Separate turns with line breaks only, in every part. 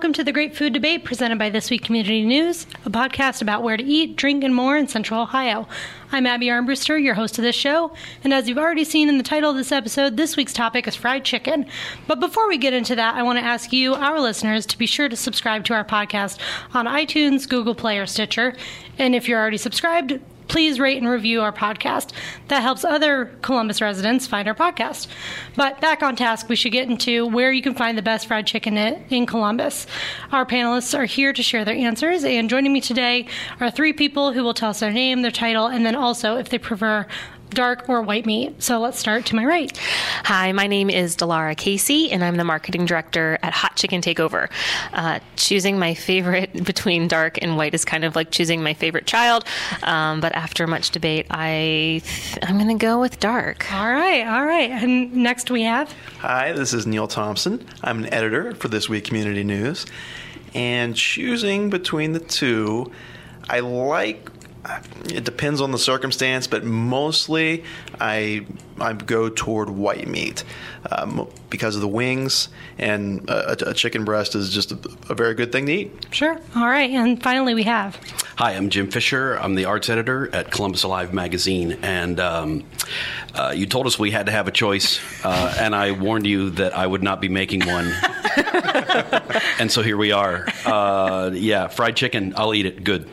welcome to the Great Food Debate presented by ThisWeek Community News, a podcast about where to eat, drink, and more in Central Ohio. I'm Abby Armbruster, your host of this show, and as you've already seen in the title of this episode, this week's topic is fried chicken. But before we get into that, I want to ask you, our listeners, to be sure to subscribe to our podcast on iTunes, Google Play, or Stitcher. And if you're already subscribed, please rate and review our podcast. That helps other Columbus residents find our podcast. But back on task, we should get into where you can find the best fried chicken in Columbus. Our panelists are here to share their answers, and joining me today are three people who will tell us their name, their title, and then also if they prefer dark or white meat. So let's start to my right.
Hi, my name is Dilara Casey, and I'm the marketing director at Hot Chicken Takeover. Uh, choosing my favorite between dark and white is kind of like choosing my favorite child, um, but after much debate, I th- I'm going to go with dark.
All right, all right. And next we have.
Hi, this is Neil Thompson. I'm an editor for ThisWeek Community News, and choosing between the two, I like it depends on the circumstance, but mostly I I go toward white meat um, because of the wings, and a, a chicken breast is just a, a, very good thing to eat.
Sure. All right, and finally we have.
Hi, I'm Jim Fischer. I'm the arts editor at Columbus Alive magazine, and um, uh, you told us we had to have a choice, uh, and I warned you that I would not be making one, and so here we are. Uh, yeah, fried chicken. I'll eat it. Good.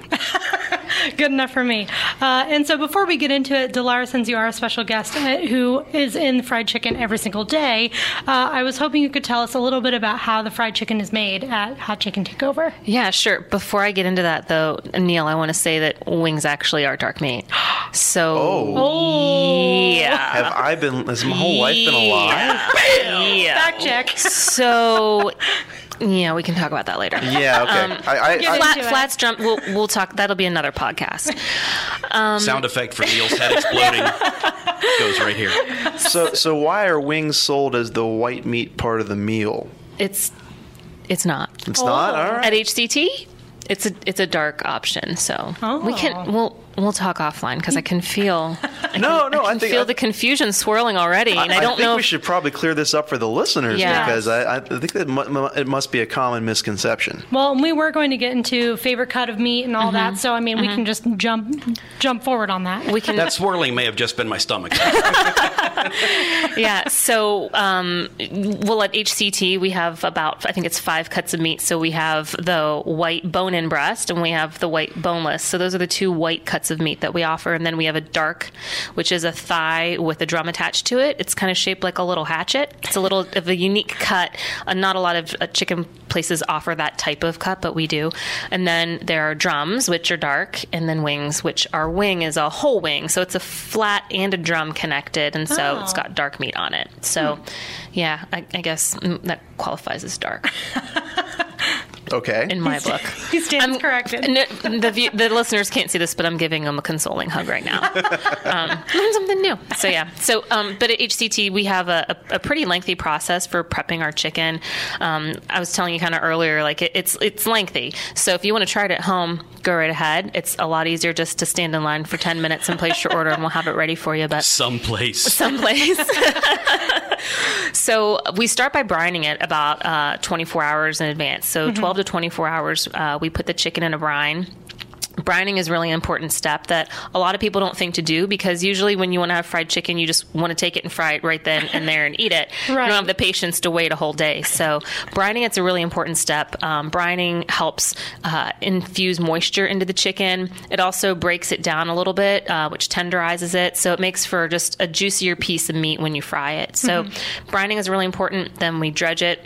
Good enough for me. Uh, and so before we get into it, Dilara, since you are a special guest uh, who is in fried chicken every single day, uh, I was hoping you could tell us a little bit about how the fried chicken is made at Hot Chicken Takeover.
Yeah, sure. Before I get into that, though, Neil, I want to say that wings actually are dark meat. So,
oh,
yeah.
Have I been? Has my whole life been a lie?
yeah. Fact check.
So yeah, we can talk about that later.
Yeah, okay. Um, I, I,
I, flat, flats jump. We'll, we'll talk. That'll be another podcast.
Um, Sound effect for Neil's head exploding goes right here.
So, so why are wings sold as the white meat part of the meal?
It's, it's not.
It's oh. not. All right.
At HCT, it's a it's a dark option. So
oh.
we can we'll we'll talk offline because I can feel. I
no,
can,
no,
I,
can
feel I, the confusion swirling already, and I, I don't
think
know.
we should probably clear this up for the listeners
yes.
because I, think that it must be a common misconception.
Well, we were going to get into favorite cut of meat and all mm-hmm. that, so I mean, mm-hmm. we can just jump jump forward on that.
We can.
That swirling may have just been my stomach.
yeah. So, um, well, at HCT we have about I think it's five cuts of meat. So we have the white bone-in breast, and we have the white boneless. So those are the two white cuts of meat that we offer. And then we have a dark, which is a thigh with a drum attached to it. It's kind of shaped like a little hatchet. It's a little of a unique cut. Uh, not a lot of uh, chicken places offer that type of cut, but we do. And then there are drums, which are dark, and then wings, which our wing is a whole wing. So it's a flat and a drum connected. And so oh. it's got dark meat on it. So, hmm. yeah, I, I guess mm, that qualifies as dark.
Okay.
In my book,
he stands I'm, corrected.
the, the listeners can't see this, but I'm giving him a consoling hug right now. um, learn something new. So yeah. So, um, but at HCT we have a, a, a, pretty lengthy process for prepping our chicken. Um, I was telling you kind of earlier, like it, it's it's lengthy. So if you want to try it at home, go right ahead. It's a lot easier just to stand in line for ten minutes and place your order, and we'll have it ready for you. But
someplace,
someplace. so we start by brining it about uh, 24 hours in advance. So mm-hmm. 12 to 24 hours, uh, we put the chicken in a brine brining is really an important step that a lot of people don't think to do because usually when you want to have fried chicken, you just want to take it and fry it right then and there and eat it. Right. You don't have the patience to wait a whole day. So brining, it's a really important step. Um, brining helps uh, infuse moisture into the chicken. It also breaks it down a little bit, uh, which tenderizes it. So it makes for just a juicier piece of meat when you fry it. So mm-hmm. brining is really important. Then we dredge it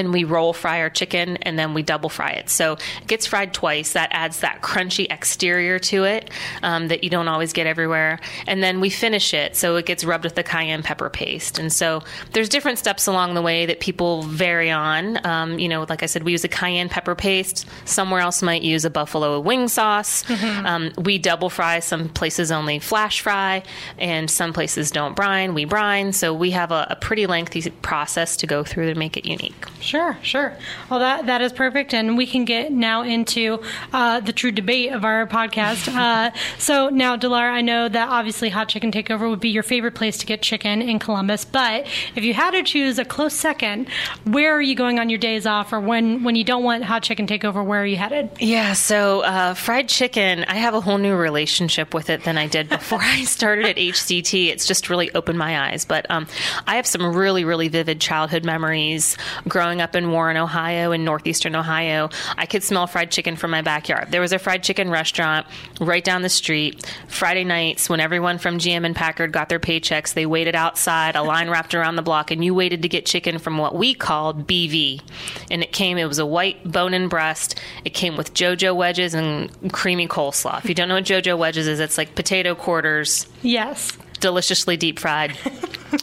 and we roll fry our chicken and then we double fry it. So it gets fried twice. That adds that crunchy exterior to it um, that you don't always get everywhere. And then we finish it so it gets rubbed with the cayenne pepper paste. And so there's different steps along the way that people vary on. Um, you know, like I said, we use a cayenne pepper paste. Somewhere else might use a buffalo wing sauce. Mm-hmm. Um, we double fry. Some places only flash fry, and some places don't brine. We brine. So we have a, a pretty lengthy process to go through to make it unique.
Sure, sure. Well, that that is perfect, and we can get now into uh, the true debate of our podcast. uh, so now, Delar, I know that obviously Hot Chicken Takeover would be your favorite place to get chicken in Columbus, but if you had to choose a close second, where are you going on your days off, or when when you don't want Hot Chicken Takeover, where are you headed?
Yeah, so uh, fried chicken, I have a whole new relationship with it than I did before I started at HCT. It's just really opened my eyes. But um, I have some really, really vivid childhood memories growing up in Warren, Ohio, in northeastern Ohio. I could smell fried chicken from my backyard. There was a fried chicken restaurant right down the street. Friday nights, when everyone from GM and Packard got their paychecks, they waited outside, a line wrapped around the block, and you waited to get chicken from what we called BV. And it came, it was a white bone and breast. It came with JoJo wedges and creamy coleslaw. If you don't know what JoJo wedges is, it's like potato quarters
Yes.
deliciously deep fried.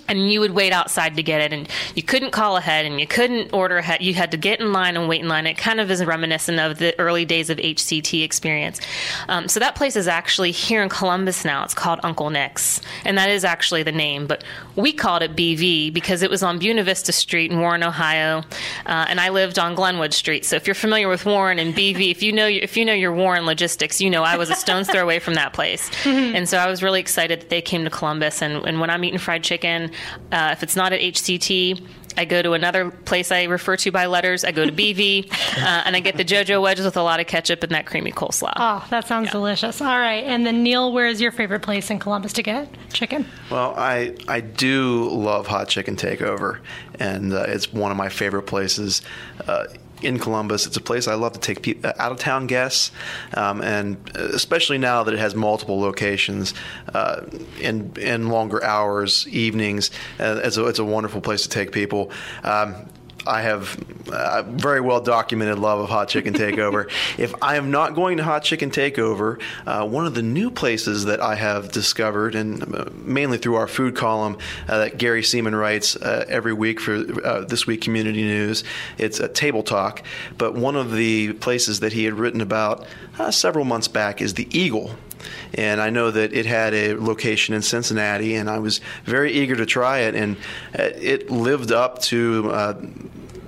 and you would wait outside to get it, and you couldn't call ahead, and you couldn't order ahead. You had to get in line and wait in line. It kind of is reminiscent of the early days of HCT experience. Um, so that place is actually here in Columbus now. It's called Uncle Nick's, and that is actually the name. But we called it BV because it was on Buena Vista Street in Warren, Ohio, uh, and I lived on Glenwood Street. So if you're familiar with Warren and BV, if you know if you know your Warren logistics, you know I was a stone's throw away from that place. And so I was really excited that they came to Columbus. And, and when I'm eating fried chicken, uh, if it's not at HCT, I go to another place I refer to by letters. I go to BV, uh, and I get the JoJo wedges with a lot of ketchup and that creamy coleslaw.
Oh, that sounds delicious. All right, and then Neil, where is your favorite place in Columbus to get chicken?
Well, I I do love Hot Chicken Takeover, and uh, it's one of my favorite places. Uh, in Columbus, it's a place I love to take pe- out of town guests, um, and especially now that it has multiple locations uh, in in longer hours, evenings. Uh, it's, a, it's a wonderful place to take people. Um, I have a very well documented love of Hot Chicken Takeover. if I am not going to Hot Chicken Takeover, uh, one of the new places that I have discovered, and uh, mainly through our food column uh, that Gary Seman writes uh, every week for uh, ThisWeek Community News, it's a Table Talk. But one of the places that he had written about uh, several months back is the Eagle and I know that it had a location in Cincinnati, and I was very eager to try it, and uh, it lived up to. Uh,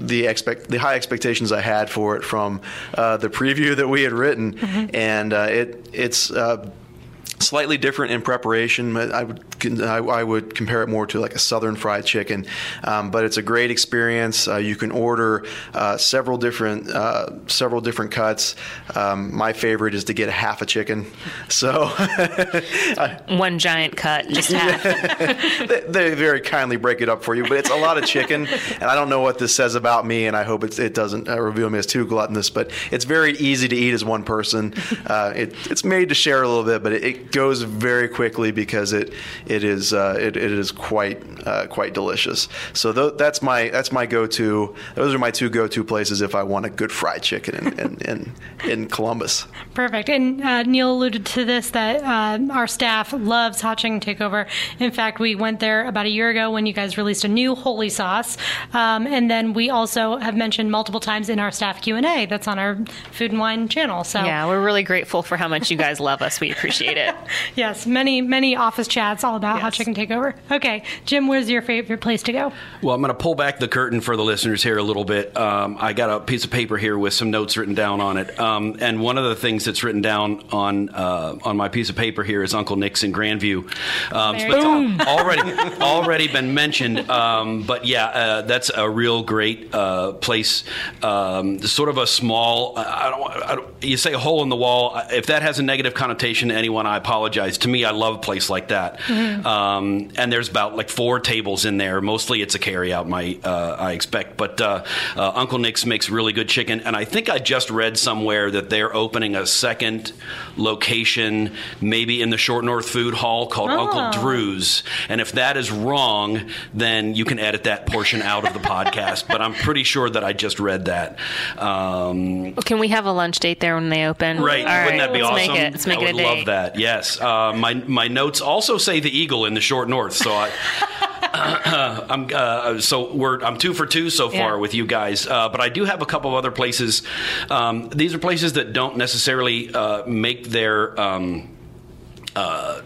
the expect the high expectations I had for it from uh, the preview that we had written,
Mm-hmm.
and uh, it it's uh, slightly different in preparation. I would I, I would compare it more to like a southern fried chicken, um, but it's a great experience. Uh, you can order uh, several different uh, several different cuts. Um, my favorite is to get a half a chicken, so
One giant cut, just half.
they, they very kindly break it up for you. But it's a lot of chicken, and I don't know what this says about me, and I hope it doesn't uh, reveal me as too gluttonous. But it's very easy to eat as one person. Uh, it, it's made to share a little bit, but it, it goes very quickly because it it is uh, it, it is quite uh, quite delicious. So th- that's my that's my go to. Those are my two go to places if I want a good fried chicken in in, in, in Columbus.
Perfect. And uh, Neil alluded to this that uh, our staff loves Hot Chicken Takeover. In fact, we went there about a year ago when you guys released a new holy sauce, um, and then we also have mentioned multiple times in our staff Q and A that's on our Food and Wine channel. So
yeah, we're really grateful for how much you guys love us. We appreciate it.
yes, many many office chats all about Hot
Yes.
Chicken Takeover. Okay, Jim, where's your favorite place to go?
Well, I'm going to pull back the curtain for the listeners here a little bit. Um, I got a piece of paper here with some notes written down on it, um, and one of the things that's written down on uh, on my piece of paper here is Uncle Nick's in Grandview. Um,
There
so
you
it's already already been mentioned, um, but yeah, uh, that's a real great uh, place. Um, sort of a small. I don't, I don't. You say a hole in the wall. If that has a negative connotation to anyone, I apologize. To me, I love a place like that. Um, and there's about like four tables in there. Mostly it's a carry out. My uh, I expect, but uh, uh, Uncle Nick's makes really good chicken. And I think I just read somewhere that they're opening a second location, maybe in the Short North Food Hall called
Oh.
Uncle Drew's. And if that is wrong, then you can edit that portion out of the podcast. But I'm pretty sure that I just read that. Um,
Can we have a lunch date there when they open?
Right.
All
Wouldn't that be
let's
awesome?
Make it. Let's make
I
it a
would
date.
love that. Yes. Uh, my my notes also say the eagle in the short north. So I. I'm uh, so we're I'm two for two so far
Yeah.
with you guys, uh, but I do have a couple of other places. Um, these are places that don't necessarily uh, make their um, uh,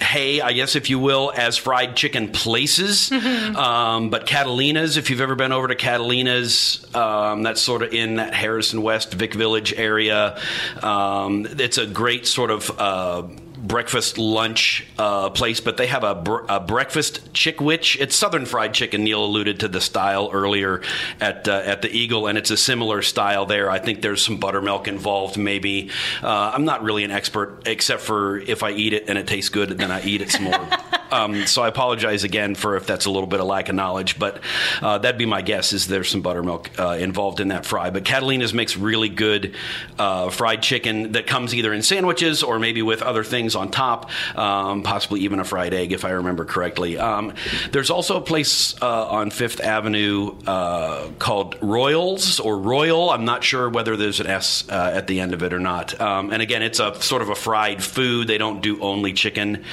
hay, I guess, if you will, as fried chicken places.
Mm-hmm.
Um, but Katalina's, if you've ever been over to Katalina's, um, that's sort of in that Harrison West, Vic Village area. Um, it's a great sort of. Uh, breakfast lunch uh, place, but they have a, br- a breakfast chickwich. It's Southern fried chicken. Neil alluded to the style earlier at uh, at the Eagle, and it's a similar style there. I think there's some buttermilk involved, maybe. Uh, I'm not really an expert, except for if I eat it and it tastes good, then I eat it some more. Um, so I apologize again for if that's a little bit of lack of knowledge, but uh, that'd be my guess. Is there's some buttermilk uh, involved in that fry? But Katalina's makes really good uh, fried chicken that comes either in sandwiches or maybe with other things on top, um, possibly even a fried egg, if I remember correctly. Um, there's also a place uh, on Fifth Avenue uh, called Royals or Royal. I'm not sure whether there's an S uh, at the end of it or not. Um, and again, it's a sort of a fried food. They don't do only chicken.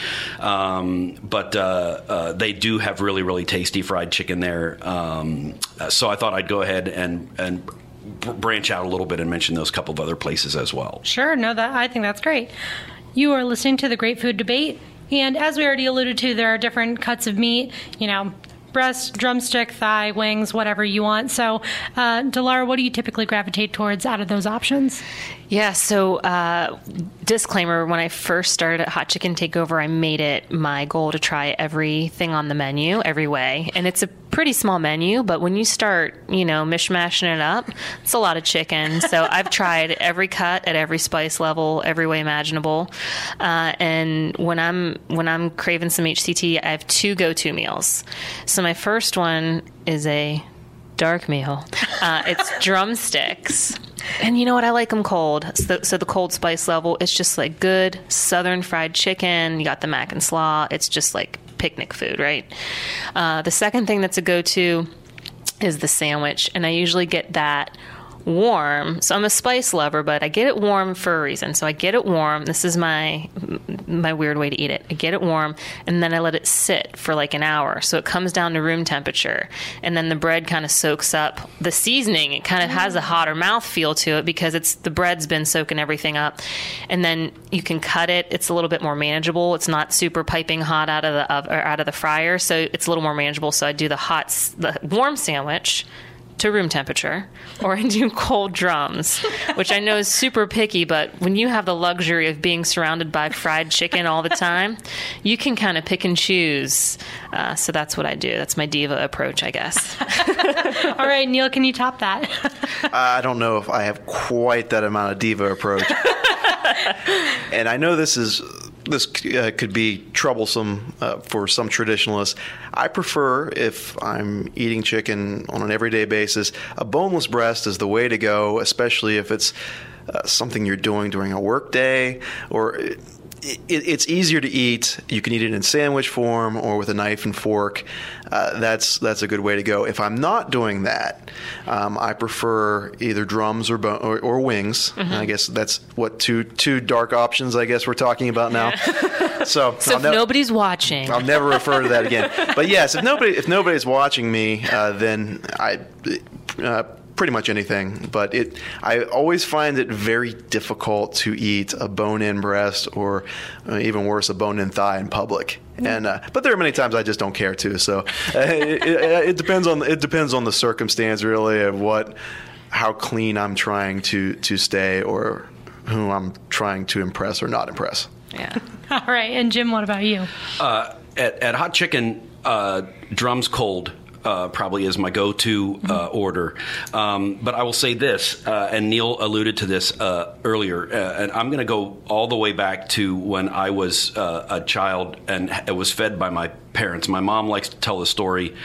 But uh, uh, they do have really, really tasty fried chicken there. Um, uh, so I thought I'd go ahead and and branch out a little bit and mention those couple of other places as well.
Sure, no, that I think that's great. You are listening to the Great Food Debate, and as we already alluded to, there are different cuts of meat. You know, breast, drumstick, thigh, wings, whatever you want. So, uh, Dilara, what do you typically gravitate towards out of those options?
Yeah, so uh, disclaimer when I first started at Hot Chicken Takeover, I made it my goal to try everything on the menu every way. And it's a pretty small menu, but when you start, you know, mishmashing it up, it's a lot of chicken. So I've tried every cut at every spice level, every way imaginable. Uh, and when I'm when I'm craving some HCT, I have two go-to meals. So my first one is a dark meal. Uh, it's drumsticks. And you know what? I like them cold. So, so the cold spice level, it's just like good southern fried chicken. You got the mac and slaw. It's just like picnic food, right? Uh, the second thing that's a go to is the sandwich. And I usually get that warm. So I'm a spice lover, but I get it warm for a reason. So I get it warm. This is my my weird way to eat it. I get it warm and then I let it sit for like an hour. So it comes down to room temperature. And then the bread kind of soaks up the seasoning. It kind of has a hotter mouth feel to it because it's the bread's been soaking everything up. And then you can cut it. It's a little bit more manageable. It's not super piping hot out of the of, or out of the fryer, so it's a little more manageable. So I do the hot the warm sandwich to room temperature, or I do cold drums, which I know is super picky, but when you have the luxury of being surrounded by fried chicken all the time, you can kind of pick and choose. Uh, so that's what I do. That's my diva approach, I guess.
All right, Neil, can you top that?
I don't know if I have quite that amount of diva approach. and I know this is this uh, could be troublesome uh, for some traditionalists. I prefer, if I'm eating chicken on an everyday basis, a boneless breast is the way to go, especially if it's uh, something you're doing during a work day or. It, it, it's easier to eat. You can eat it in sandwich form or with a knife and fork. Uh, that's that's a good way to go. If I'm not doing that, um, I prefer either drums or bo- or, or wings. I guess that's what two two dark options. I guess we're talking about now. so
So if
nev-
nobody's watching,
I'll never refer to that again. But yes, if nobody if nobody's watching me, uh, then I. Uh, Pretty much anything, but it. I always find it very difficult to eat a bone-in breast, or uh, even worse, a bone-in thigh in public. And uh, but there are many times I just don't care to. So uh, it, it, it depends on it depends on the circumstance really of what, how clean I'm trying to to stay, or who I'm trying to impress or not impress.
yeah.
All right, and Jim, what about you?
Uh, at, at Hot Chicken, uh, drums cold. Uh, probably is my go-to uh, order, um, but I will say this, uh, and Neil alluded to this uh, earlier, uh, and I'm going to go all the way back to when I was uh, a child and was fed by my parents. My mom likes to tell the story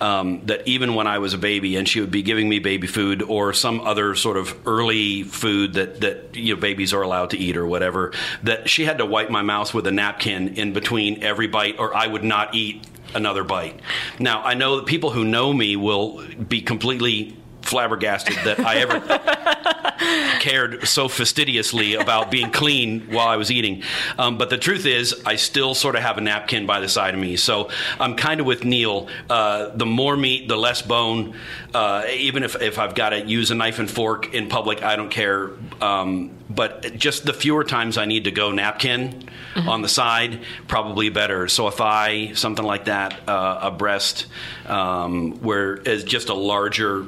um, that even when I was a baby, and she would be giving me baby food or some other sort of early food that that you know babies are allowed to eat or whatever, that she had to wipe my mouth with a napkin in between every bite, or I would not eat another bite. Now I know that people who know me will be completely flabbergasted that I ever cared so fastidiously about being clean while I was eating. Um, but the truth is, I still sort of have a napkin by the side of me. So I'm kind of with Neil. Uh, the more meat, the less bone. Uh, even if, if I've got to use a knife and fork in public, I don't care. Um, but just the fewer times I need to go napkin
Mm-hmm.
on the side, probably better. So a thigh, something like that, uh, a breast, um, where it's just a larger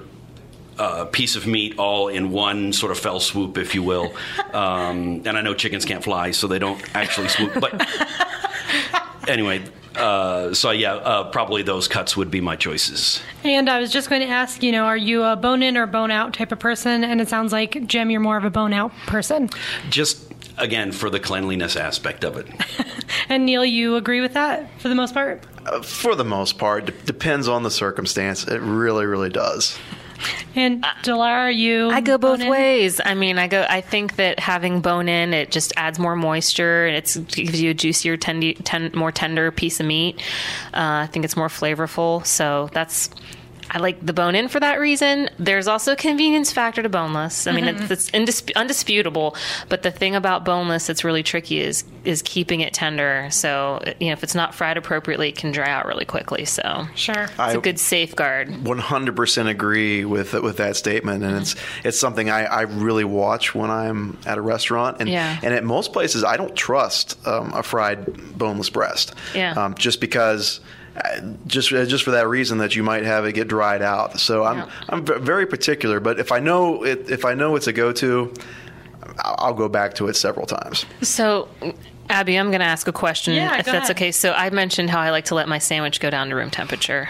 uh, piece of meat all in one sort of fell swoop, if you will. Um, and I know chickens can't fly, so they don't actually swoop. But anyway, uh, so yeah, uh, probably those cuts would be my choices.
And I was just going to ask, you know, are you a bone in or bone out type of person? And it sounds like, Jim, you're more of a bone out person.
Just again for the cleanliness aspect of it.
And Neil, you agree with that for the most part?
Uh, for the most part, d- depends on the circumstance. It really, really does.
And Dilara, are you?
I go both ways. I mean, I go. I think that having bone in it just adds more moisture and it's, it gives you a juicier, tendy, ten, more tender piece of meat. Uh, I think it's more flavorful. So that's. I like the bone in for that reason. There's also a convenience factor to boneless. I mean, it's, it's indis- undisputable. But the thing about boneless that's really tricky is is keeping it tender. So you know, if it's not fried appropriately, it can dry out really quickly. So
Sure.
it's
I-
a good safeguard.
100% agree with with that statement, and it's it's something I, I really watch when I'm at a restaurant, and
Yeah.
and at most places I don't trust um, a fried boneless breast,
Yeah.
um, just because. Uh, Just, just for that reason that you might have it get dried out. So I'm,
Yeah.
I'm very particular. But if I know it, if I know it's a go-to, I'll I'll go back to it several times.
So, Abby, I'm going to ask a question,
Yeah,
if that's
ahead.
okay. So, I mentioned how I like to let my sandwich go down to room temperature.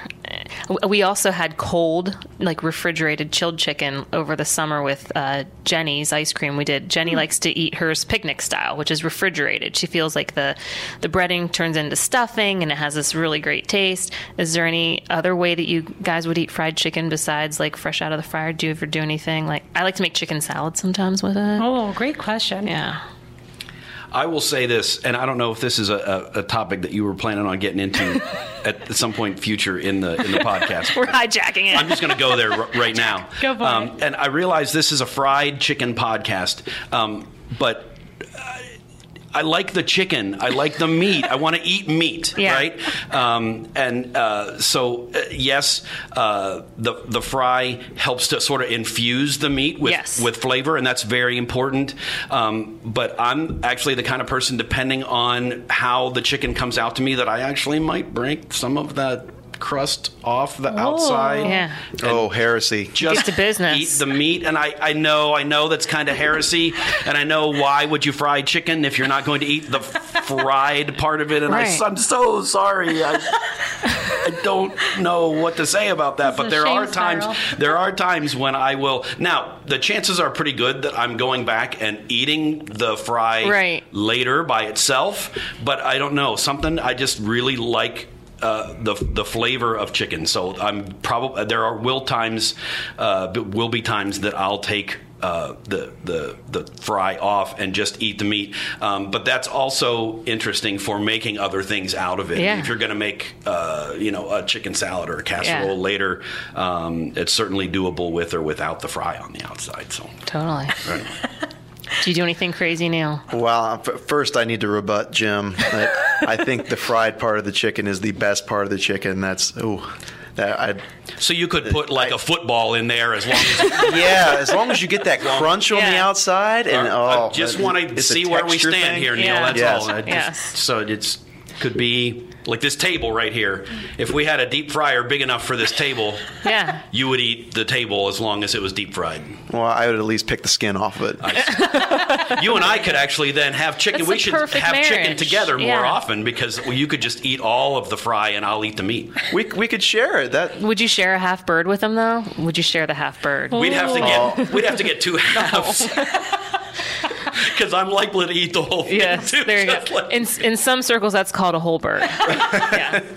We also had cold, like refrigerated, chilled chicken over the summer with uh, Jeni's ice cream. We did. Jenny
Hmm.
likes to eat hers picnic style, which is refrigerated. She feels like the the breading turns into stuffing, and it has this really great taste. Is there any other way that you guys would eat fried chicken besides like fresh out of the fryer? Do you ever do anything like I like to make chicken salad sometimes with it?
Oh, great question.
Yeah.
I will say this, and I don't know if this is a, a, a topic that you were planning on getting into at some point future in the in the podcast.
We're hijacking it.
I'm just going to go there r- right now.
Go for
um,
it.
And I realize this is a fried chicken podcast, um, but uh, I like the chicken. I like the meat. I want to eat meat,
Yeah.
right? Um, and uh, so, uh, yes, uh, the the fry helps to sort of infuse the meat with
Yes.
with flavor, and that's very important. Um, but I'm actually the kind of person, depending on how the chicken comes out to me, that I actually might break some of that crust off the outside.
Yeah.
Oh, heresy!
Just
Get to business.
eat the meat, and I, I know I know that's kind of heresy, and I know why would you fry chicken if you're not going to eat the fried part of it? And
Right.
I, I'm so sorry. I, I don't know what to say about that,
It's
but
a
there
shame
are times
spiral.
there are times when I will. Now the chances are pretty good that I'm going back and eating the fry
Right.
later by itself, but I don't know something. I just really like. Uh, the the flavor of chicken, so I'm probably there are will times uh, will be times that I'll take uh, the the the fry off and just eat the meat. Um, but that's also interesting for making other things out of it.
Yeah.
If you're going to make uh, you know a chicken salad or a casserole
Yeah.
later, um, it's certainly doable with or without the fry on the outside. So.
Totally.
Right.
Do you do anything crazy, Neil?
Well, uh, first I need to rebut Jim. I, I think the fried part of the chicken is the best part of the chicken. That's ooh, that I
So you could put like a football in there as long as
yeah. As long as you get that crunch on the outside, and oh,
I just want to see where we stand
thing.
here, Neil.
Yeah.
That's
Yes.
all. I just-
Yes.
So it's could be like this table right here. If we had a deep fryer big enough for this table,
Yeah.
you would eat the table as long as it was deep fried.
Well, I would at least pick the skin off of it.
You and I could actually then have chicken.
That's
we should
perfect
have chicken together more
Yeah.
often because well, you could just eat all of the fry and I'll eat the meat.
we we could share it. That
Would you share a half bird with them though? Would you share the half bird?
We'd have to
Oh.
get we'd have to get two halves. Because I'm likely to eat the whole thing.
Yes,
too,
there you go.
like-
In in some circles, that's called a whole bird. yeah,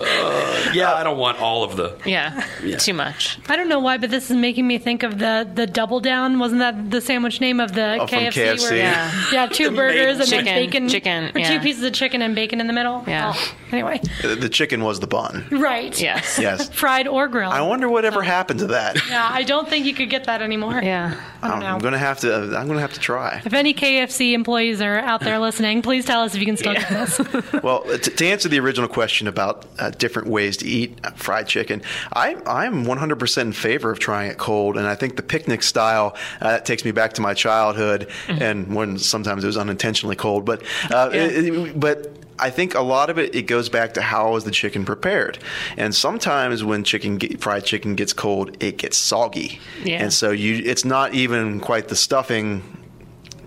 uh,
yeah, I don't want all of the.
yeah,
Yeah.
too much.
I don't know why, but this is making me think of the the double down. Wasn't that the sandwich name of the
Oh, from
KFC?
KFC.
Where,
Yeah.
yeah, two burgers and
Chicken,
then bacon,
chicken,
or two pieces of chicken and bacon in the middle.
Yeah.
Oh, anyway,
The the chicken was the bun.
right.
Yes.
Yes.
Fried or grilled.
I wonder whatever oh. happened to that.
yeah, I don't think you could get that anymore.
Yeah.
I don't know.
I'm gonna have to. I'm gonna have to try.
if any KFC employees are out there listening, please tell us if you can still get this.
Well, t- to answer the original question about uh, different ways to eat fried chicken, I, I'm 100% in favor of trying it cold, and I think the picnic style uh, that takes me back to my childhood, and when sometimes it was unintentionally cold, but uh,
Yeah.
it- it- but. I think a lot of it it goes back to how is the chicken prepared, and sometimes when chicken get, fried chicken gets cold, it gets soggy,
Yeah.
and so you it's not even quite the stuffing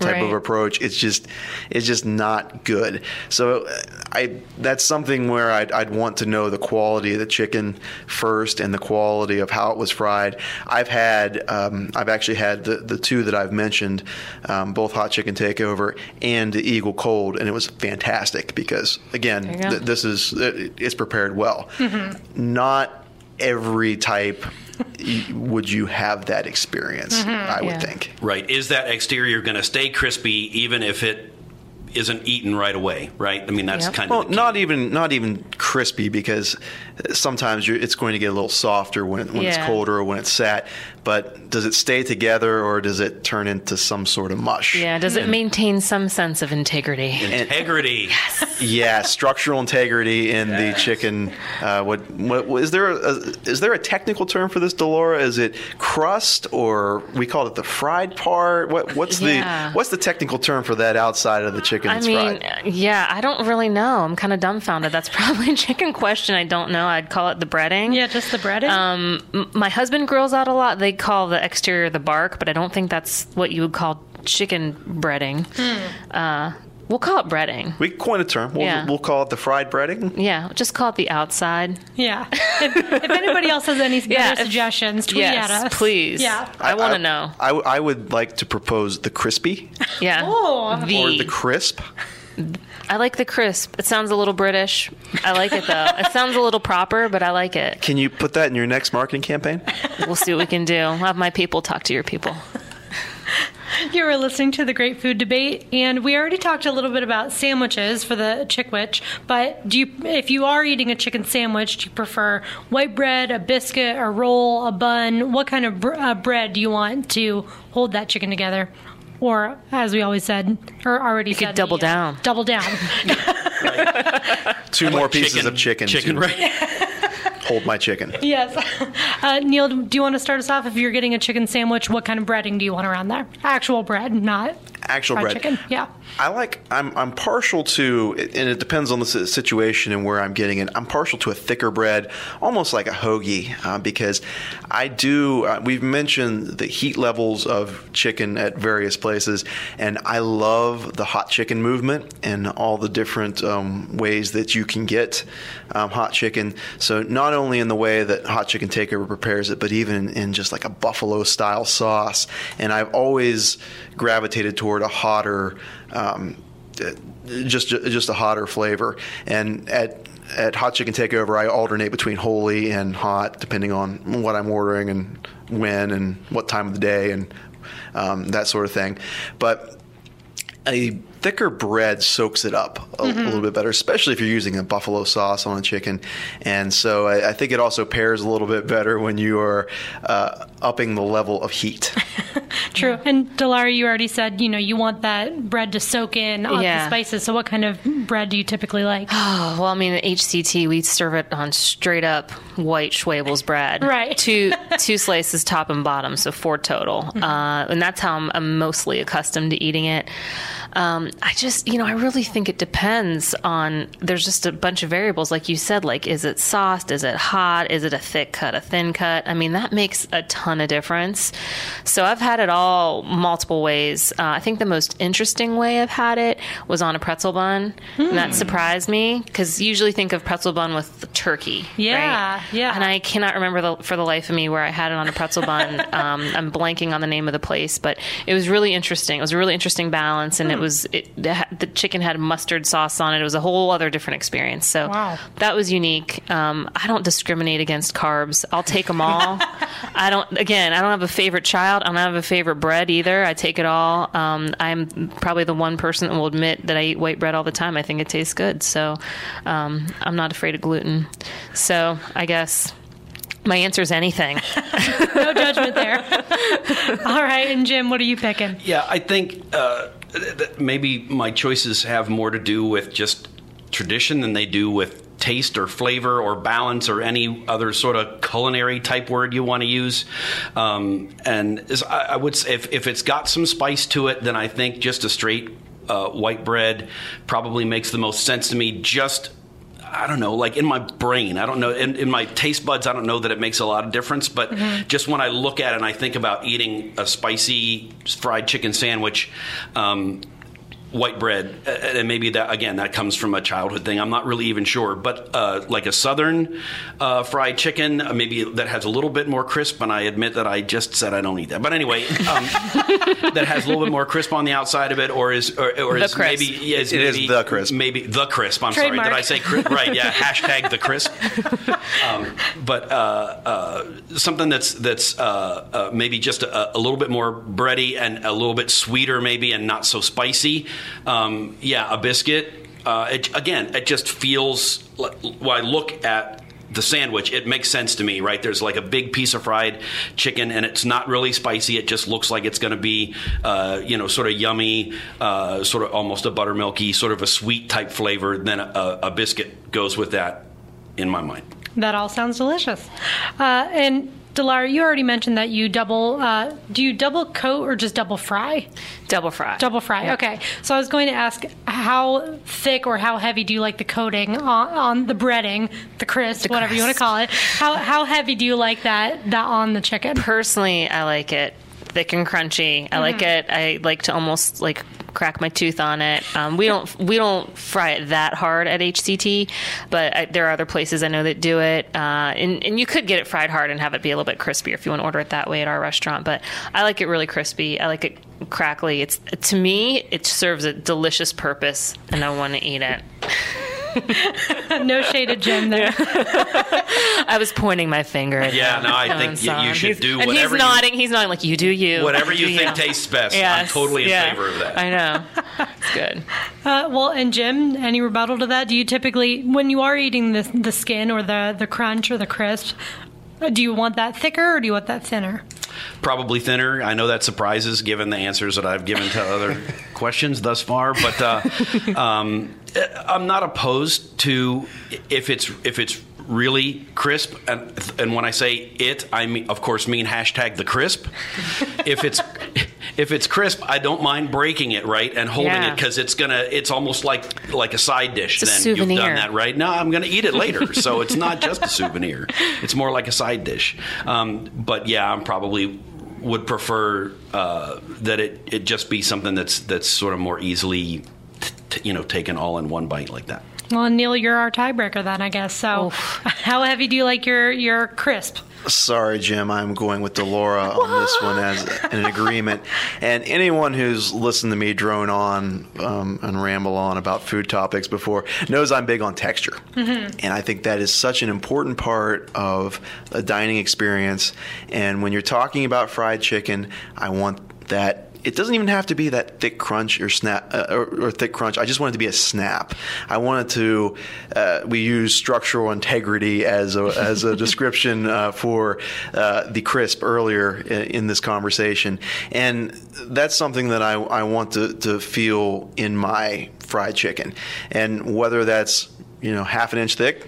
type of approach it's just it's just not good. So uh, i that's something where I'd, I'd want to know the quality of the chicken first and the quality of how it was fried. I've had um, i've actually had the, the two that i've mentioned um, both hot chicken takeover and the eagle cold and it was fantastic because again th- this is it- it's prepared well. Not every type would you have that experience mm-hmm. i would
Yeah.
think
Right. Is that exterior going to stay crispy even if it isn't eaten right away? Right. I mean, that's
Yep.
kind
Well,
of the key.
not even not even crispy because sometimes you're, it's going to get a little softer when, when it's colder or when it's sat. But does it stay together or does it turn into some sort of mush?
Yeah. Does it maintain some sense of integrity?
integrity. Yes.
Yeah, structural integrity in the chicken. Uh, what, what is there? A, is there a technical term for this, Dilara? Is it crust or we call it the fried part? What, what's
Yeah.
the what's the technical term for that outside of the chicken
I
that's
mean,
fried?
yeah, I don't really know. I'm kind of dumbfounded. That's probably a chicken question. I don't know. I'd call it the breading.
yeah, just the breading.
Um, m- my husband grills out a lot. They call the exterior the bark, but I don't think that's what you would call chicken breading. Uh, we'll call it breading.
We coin a term. We'll,
Yeah.
we'll call it the fried breading.
Yeah, just call it the outside.
yeah. If, if anybody else has any better
Yeah, if-
suggestions, tweet
yes,
at us.
please.
Yeah.
I, want to know.
I, I would like to propose the crispy
Yeah.
Oh.
the,
or the crisp.
I like the crisp. It sounds a little British. I like it though. it sounds a little proper, but I like it.
Can you put that in your next marketing campaign?
We'll see what we can do. I'll have my people talk to your people.
You were listening to the Great Food Debate, and we already talked a little bit about sandwiches for the Chickwich. But do you, if you are eating a chicken sandwich, do you prefer white bread, a biscuit, a roll, a bun? What kind of br- uh, bread do you want to hold that chicken together? Or, as we always said, or already
You could
said,
double
the, uh,
down.
double down.
Two more pieces of chicken.
Chicken,
to
right?
Hold my chicken.
yes. Uh, Neil, do you want to start us off? If you're getting a chicken sandwich, what kind of breading do you want around there? Actual bread, not
Actual
fried
bread.
chicken. Yeah.
I like. I'm. I'm partial to, and it depends on the situation and where I'm getting it. I'm partial to a thicker bread, almost like a hoagie, uh, because I do. Uh, we've mentioned the heat levels of chicken at various places, and I love the hot chicken movement and all the different um, ways that you can get um, hot chicken. So not only in the way that Hot Chicken Takeover prepares it, but even in just like a buffalo style sauce. And I've always gravitated toward a hotter. Um, just just a hotter flavor. And at at Hot Chicken Takeover, I alternate between holy and hot depending on what I'm ordering and when and what time of the day and um, that sort of thing. But a thicker bread soaks it up a, a little bit better, especially if you're using a buffalo sauce on a chicken. And so I, I think it also pairs a little bit better when you are uh, upping the level of heat.
True. And Dilara, you already said, you know, you want that bread to soak in all
Yeah.
the spices. So what kind of bread do you typically like?
Oh, well, I mean, at HCT, we serve it on straight up white Schwebel's bread.
Right.
Two two slices top and bottom, so four total. Uh, and that's how I'm, I'm mostly accustomed to eating it. Um, I just, you know, I really think it depends on. There's just a bunch of variables, like you said. Like, is it sauced? Is it hot? Is it a thick cut? A thin cut? I mean, that makes a ton of difference. So I've had it all multiple ways. Uh, I think the most interesting way I've had it was on a pretzel bun, and that surprised me because usually think of pretzel bun with turkey.
Yeah,
right?
yeah.
And I cannot remember the, for the life of me where I had it on a pretzel bun. um, I'm blanking on the name of the place, but it was really interesting. It was a really interesting balance, and it was it, the chicken had mustard sauce on it. It was a whole other different experience. So
Wow.
that was unique. Um, I don't discriminate against carbs. I'll take them all. I don't. Again, I don't have a favorite child. I don't have a favorite bread either. I take it all. Um, I'm probably the one person that will admit that I eat white bread all the time. I think it tastes good. So um, I'm not afraid of gluten. So I guess. My answer is anything.
No judgment there. All right, and Jim, what are you picking?
Yeah, I think uh, th- th- maybe my choices have more to do with just tradition than they do with taste or flavor or balance or any other sort of culinary type word you want to use. Um, and I would say, if, if it's got some spice to it, then I think just a straight uh, white bread probably makes the most sense to me. Just I don't know, like in my brain, I don't know, in, in my taste buds, I don't know that it makes a lot of difference. But just when I look at it and I think about eating a spicy fried chicken sandwich, um, white bread, and maybe that again that comes from a childhood thing. I'm not really even sure, but uh, like a southern uh, fried chicken, uh, maybe that has a little bit more crisp. And I admit that I just said I don't eat that, but anyway, um, that has a little bit more crisp on the outside of it, or is or, or is
crisp.
maybe yeah, is
It is
maybe-
the crisp.
maybe the crisp. I'm
Trademark.
sorry, did I say crisp? right? Yeah, hashtag the crisp. Um, but uh, uh, something that's that's uh, uh, maybe just a, a little bit more bready and a little bit sweeter, maybe, and not so spicy. Um, yeah, a biscuit. Uh, it, again, it just feels. Like, when I look at the sandwich, it makes sense to me, right? There's like a big piece of fried chicken, and it's not really spicy. It just looks like it's going to be, uh, you know, sort of yummy, uh, sort of almost a buttermilky, sort of a sweet type flavor. Then a, a biscuit goes with that, in my mind.
That all sounds delicious. Uh, and Dilara, you already mentioned that you double. Uh, do you double coat or just double fry?
Double fry.
Double fry.
Yeah.
Okay. So I was going to ask, how thick or how heavy do you like the coating on, on the breading, the crisp, whatever you want to call it? How how heavy do you like that that on the chicken?
Personally, I like it thick and crunchy. I like it. I like to almost like crack my tooth on it. Um, we don't we don't fry it that hard at HCT, but I, there are other places I know that do it. Uh, and and you could get it fried hard and have it be a little bit crispier if you want to order it that way at our restaurant. But I like it really crispy. I like it crackly. It's to me it serves a delicious purpose, and I want to eat it.
no shaded Jim there.
I was pointing my finger. At
Yeah,
him.
no, I think
on,
you- you should
He's-
do
and he's
you-
nodding. He's nodding like you do you.
Whatever you
Do
think tastes best, I'm totally in
yeah.
favor of that.
I know. It's good.
Uh, well, and Jim, any rebuttal to that? Do you typically, when you are eating the the skin or the the crunch or the crisp, do you want that thicker or do you want that thinner?
Probably thinner. I know that surprises given the answers that I've given to other questions thus far, but uh, um, I'm not opposed to if it's if it's really crisp. And, and when I say it, I mean, of course, mean hashtag the crisp. if it's if it's crisp, I don't mind breaking it right and holding
Yeah.
it because it's gonna. It's almost like like a side dish.
It's a
then you've done that right. No, I'm gonna eat it later, so it's not just a souvenir. It's more like a side dish. Um, but yeah, I'm probably would prefer uh, that it, it just be something that's that's sort of more easily, t- t- you know, taken all in one bite like that.
Well, Neil, you're our tiebreaker then, I guess. So, how heavy do you like your your crisp?
Sorry, Jim. I'm going with Dilara on this one as an agreement. And anyone who's listened to me drone on um, and ramble on about food topics before knows I'm big on texture. And I think that is such an important part of a dining experience. And when you're talking about fried chicken, I want that it doesn't even have to be that thick crunch or snap uh, or, or thick crunch. I just want it to be a snap. I want it to. Uh, we use structural integrity as a as a description uh, for uh, the crisp earlier in, in this conversation, and that's something that I, I want to to feel in my fried chicken, and whether that's you know half an inch thick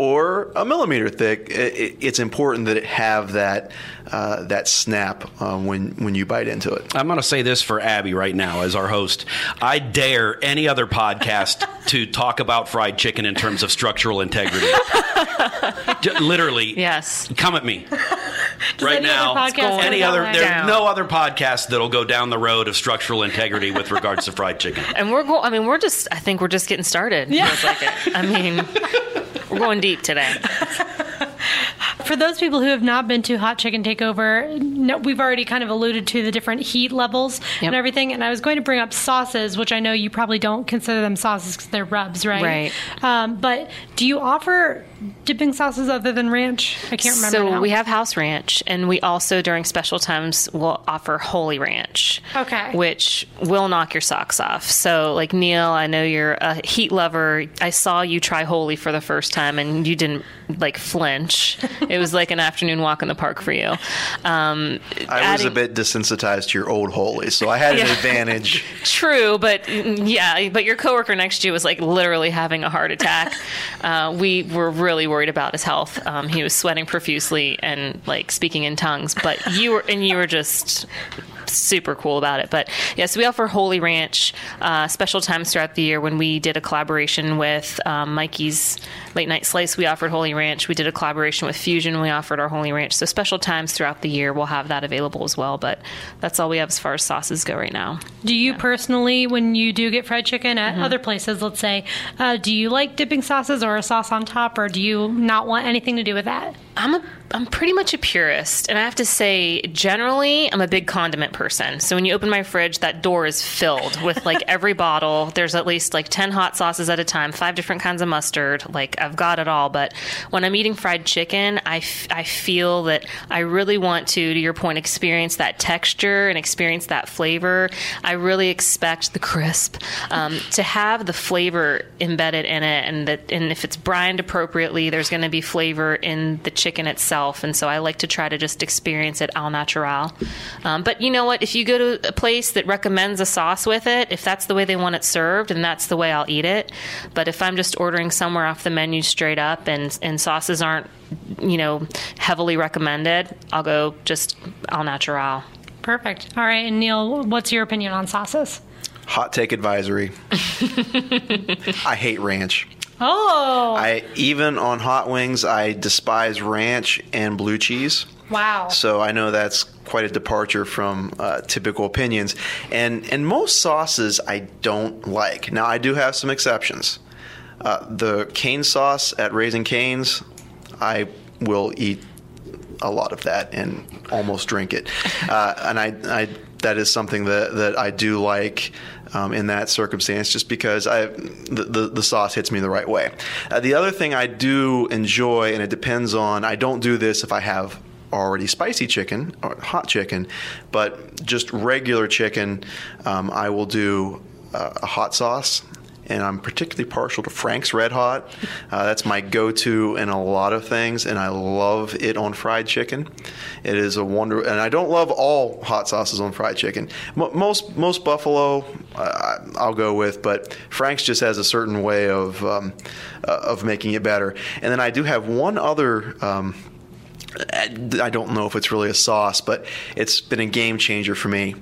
or a millimeter thick, it, it's important that it have that uh, that snap uh, when when you bite into it.
I'm going to say this for Abby right now as our host. I dare any other podcast to talk about fried chicken in terms of structural integrity. Literally,
yes.
Come at me right
any
now.
other podcast
any other?
down?
There's
Down.
no other podcast that'll go down the road of structural integrity with regards to fried chicken.
And we're go- I mean, we're just I think we're just getting started.
Yeah.
Like. I mean, we're going deep today.
For those people who have not been to Hot Chicken Takeover, no, we've already kind of alluded to the different heat levels
Yep.
and everything. And I was going to bring up sauces, which I know you probably don't consider them sauces because they're rubs, right?
Right.
Um, but do you offer dipping sauces other than ranch? I can't remember.
So
now.
we have House Ranch, and we also during special times will offer Holy Ranch.
Okay.
Which will knock your socks off. So, like Neil, I know you're a heat lover. I saw you try Holy for the first time, and you didn't like flinch. it was like an afternoon walk in the park for you. Um,
I was a bit desensitized to your old holy, so I had an advantage.
True, but mm, yeah, but your coworker next to you was like literally having a heart attack. uh, we were really worried about his health. Um, he was sweating profusely and like speaking in tongues. But you were and you were just super cool about it. But yes, we offer Holy Ranch uh, special times throughout the year. When we did a collaboration with um, Mikey's Late Night Slice, we offered Holy Ranch. We did a collaboration with Fusian. We offered our Holy Ranch. So special times throughout the year, we'll have that available as well. But that's all we have as far as sauces go right now.
Do you personally, when you do get fried chicken at
Mm-hmm.
other places, let's say, uh, do you like dipping sauces or a sauce on top, or do you not want anything to do with that?
I'm a I'm pretty much a purist, and I have to say, generally, I'm a big condiment person. So when you open my fridge, that door is filled with like every bottle. There's at least like ten hot sauces at a time, five different kinds of mustard. Like I've got it all. But when I'm eating fried chicken, I, f- I feel that I really want to, to your point, experience that texture and experience that flavor. I really expect the crisp um, to have the flavor embedded in it, and that and if it's brined appropriately, there's going to be flavor in the chicken itself. And so I like to try to just experience it al natural. Um, but you know what? If you go to a place that recommends a sauce with it, if that's the way they want it served, and that's the way I'll eat it. But if I'm just ordering somewhere off the menu straight up, and and sauces aren't you know heavily recommended, I'll go just al natural.
Perfect. All right, and Neil, what's your opinion on sauces?
Hot take advisory. I hate ranch.
Oh,
I even on hot wings, I despise ranch and blue cheese.
wow.
So I know that's quite a departure from uh, typical opinions. And and most sauces I don't like. Now I do have some exceptions. Uh, the cane sauce at Raising Canes, I will eat a lot of that and almost drink it. Uh, and I, I that is something that, that I do like um, in that circumstance, just because I the, the, the sauce hits me the right way. Uh, the other thing I do enjoy, and it depends on. I don't do this if I have already spicy chicken or hot chicken, but just regular chicken, um, I will do uh, a hot sauce and I'm particularly partial to Frank's Red Hot. Uh, that's my go-to in a lot of things, and I love it on fried chicken. It is a wonder, and I don't love all hot sauces on fried chicken. Mo most most buffalo, uh, I'll go with, but Frank's just has a certain way of um, uh, of making it better. And then I do have one other. Um, I don't know if it's really a sauce, but it's been a game changer for me.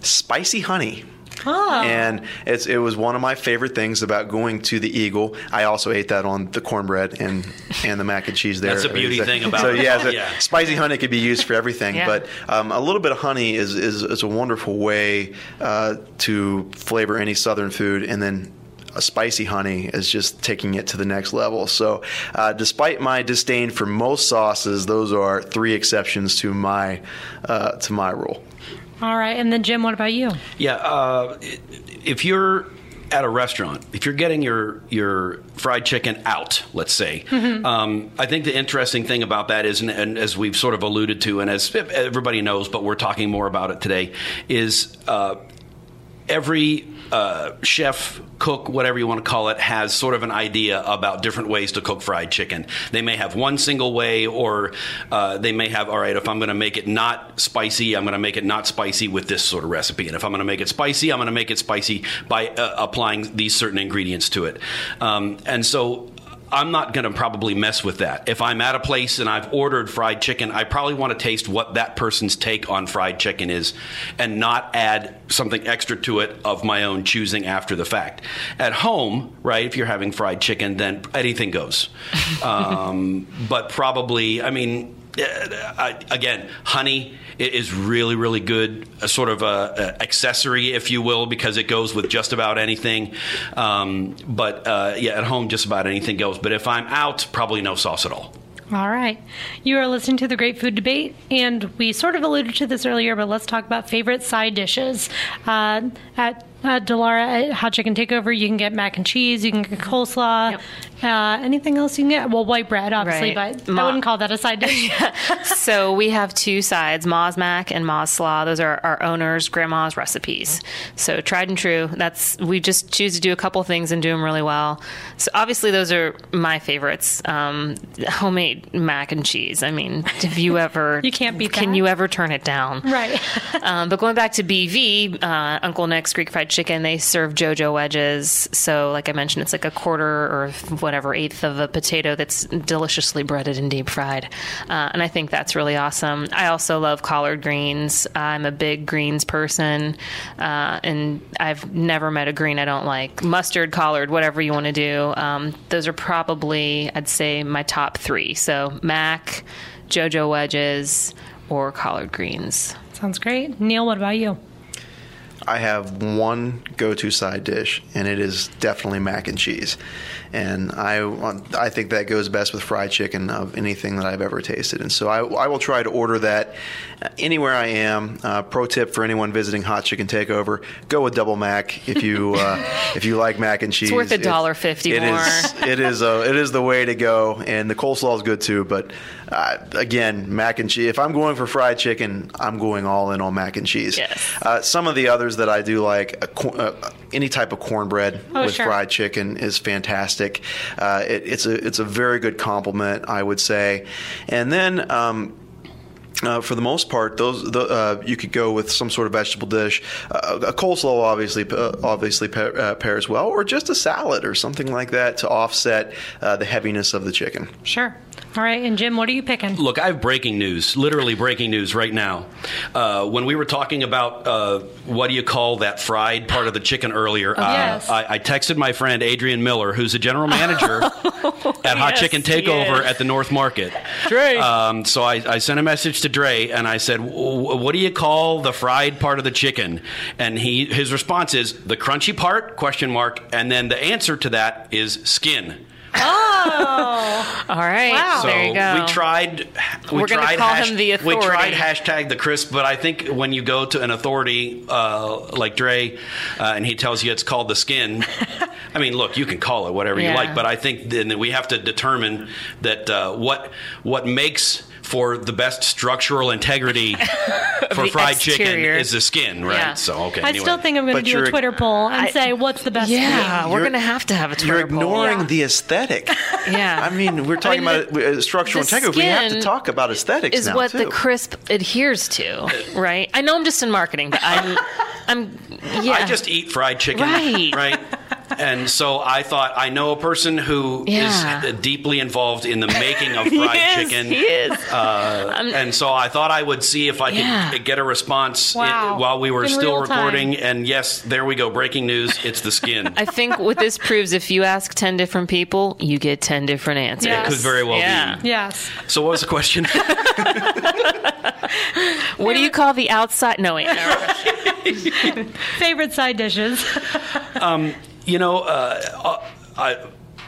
Spicy honey.
Oh.
And it's it was one of my favorite things about going to the Eagle. I also ate that on the cornbread and and the mac and cheese there.
That's a beauty
So-
thing about
so
it.
yeah, so
Yeah.
spicy honey could be used for everything,
Yeah.
but um, a little bit of honey is is, is a wonderful way uh, to flavor any southern food, and then. A spicy honey is just taking it to the next level. So, uh, despite my disdain for most sauces, those are three exceptions to my uh, to my rule.
All right, and then Jim, what about you?
Yeah, uh, if you're at a restaurant, if you're getting your your fried chicken out, let's say, um, I think the interesting thing about that is, and, and as we've sort of alluded to, and as everybody knows, but we're talking more about it today, is uh, every uh, chef, cook, whatever you want to call it, has sort of an idea about different ways to cook fried chicken. They may have one single way, or uh, they may have, all right, if I'm going to make it not spicy, I'm going to make it not spicy with this sort of recipe. And if I'm going to make it spicy, I'm going to make it spicy by uh, applying these certain ingredients to it. Um, and so I'm not going to probably mess with that. If I'm at a place and I've ordered fried chicken, I probably want to taste what that person's take on fried chicken is and not add something extra to it of my own choosing after the fact. At home, right, if you're having fried chicken, then anything goes. um, but probably, I mean, again, honey is really, really good, a sort of a, a, accessory, if you will, because it goes with just about anything. Um, but uh, yeah, at home, just about anything goes. But if I'm out, probably no sauce at all.
All right. You are listening to the Great Food Debate, and we sort of alluded to this earlier, but let's talk about favorite side dishes. Uh, at uh, Dilara at Hot Chicken Takeover, you can get mac and cheese, you can get coleslaw. Yep. Uh, anything else you can get? Well, white bread, obviously, right. but Ma- I wouldn't call that a side dish.
so we have two sides, Ma's Mac and Ma's Slaw. Those are our owner's grandma's recipes. So tried and true. That's we just choose to do a couple things and do them really well. So obviously, those are my favorites. Um, homemade mac and cheese. I mean, have you ever?
you can't beat
Can
that.
you ever turn it down?
Right.
um, but going back to BV, uh, Uncle Nick's Greek Fried Chicken, they serve JoJo wedges. So, like I mentioned, it's like a quarter or whatever eighth of a potato that's deliciously breaded and deep fried. Uh, and I think that's really awesome. I also love collard greens. I'm a big greens person, uh, and I've never met a green I don't like. Mustard, collard, whatever you want to do. Um, those are probably, I'd say, my top three. So, mac, JoJo wedges, or collard greens.
Sounds great. Neil, what about you?
I have one go-to side dish, and it is definitely mac and cheese. And I, I think that goes best with fried chicken of anything that I've ever tasted. And so I, I will try to order that anywhere I am. Uh, pro tip for anyone visiting Hot Chicken Takeover: go with double mac if you uh, if you like mac and cheese.
It's worth a dollar fifty
more. Is, it is a, it is the way to go, and the coleslaw is good too. But uh, again, mac and cheese. If I'm going for fried chicken, I'm going all in on mac and cheese.
Yes.
Uh, some of the others that I do like, uh, any type of cornbread
oh,
with
sure.
fried chicken is fantastic. Uh, it, it's a it's a very good complement, I would say. And then. Um, uh, for the most part, those the, uh, you could go with some sort of vegetable dish. Uh, a coleslaw obviously uh, obviously uh, pairs well, or just a salad or something like that to offset uh, the heaviness of the chicken.
Sure. All right, and Jim, what are you picking?
Look, I have breaking news, literally breaking news right now. Uh, when we were talking about uh, what do you call that fried part of the chicken earlier,
oh, yes.
I, I, texted my friend Adrian Miller, who's a general manager at Hot
yes,
Chicken Takeover at the North Market.
Dre.
Um, so I, I, sent a message to Dre and I said, "What do you call the fried part of the chicken?" And he his response is the crunchy part question mark, and then the answer to that is skin.
Oh,
all right.
Wow.
So
there you go.
we tried. We
We're
tried
call
hash,
him the
We tried hashtag the crisp, but I think when you go to an authority uh, like Dre, uh, and he tells you it's called the skin. I mean, look, you can call it whatever
Yeah.
you like, but I think then we have to determine that uh, what what makes for the best structural integrity for
The
fried chicken is the skin, right?
Yeah.
So okay.
I
anyway.
still think I'm going to do a
you're-
Twitter poll and
I-
say what's the best.
yeah,
skin?
we're going to have to have a Twitter poll.
You're ignoring
poll.
the aesthetic.
Yeah.
I mean, we're talking
mean,
about uh, structural integrity. We have to talk about aesthetics
is
now
what
too.
the crisp adheres to, right? I know I'm just in marketing, but I'm, I'm, yeah.
I just eat fried chicken,
Right.
right? And so I thought I know a person who is
Yeah.
deeply involved in the making of
He
fried
is,
chicken.
he is.
Uh, and so I thought I would see if I could get a response i-
Wow.
while we were
In
still
real time.
recording. And yes, there we go. Breaking news. It's the skin.
I think what this proves, if you ask 10 different people, you get 10 different answers.
Yeah.
It could very well
Yeah.
be.
Yes.
So what was the question?
What do you call the outside? No, wait. No.
Favorite side dishes.
You know, uh, I,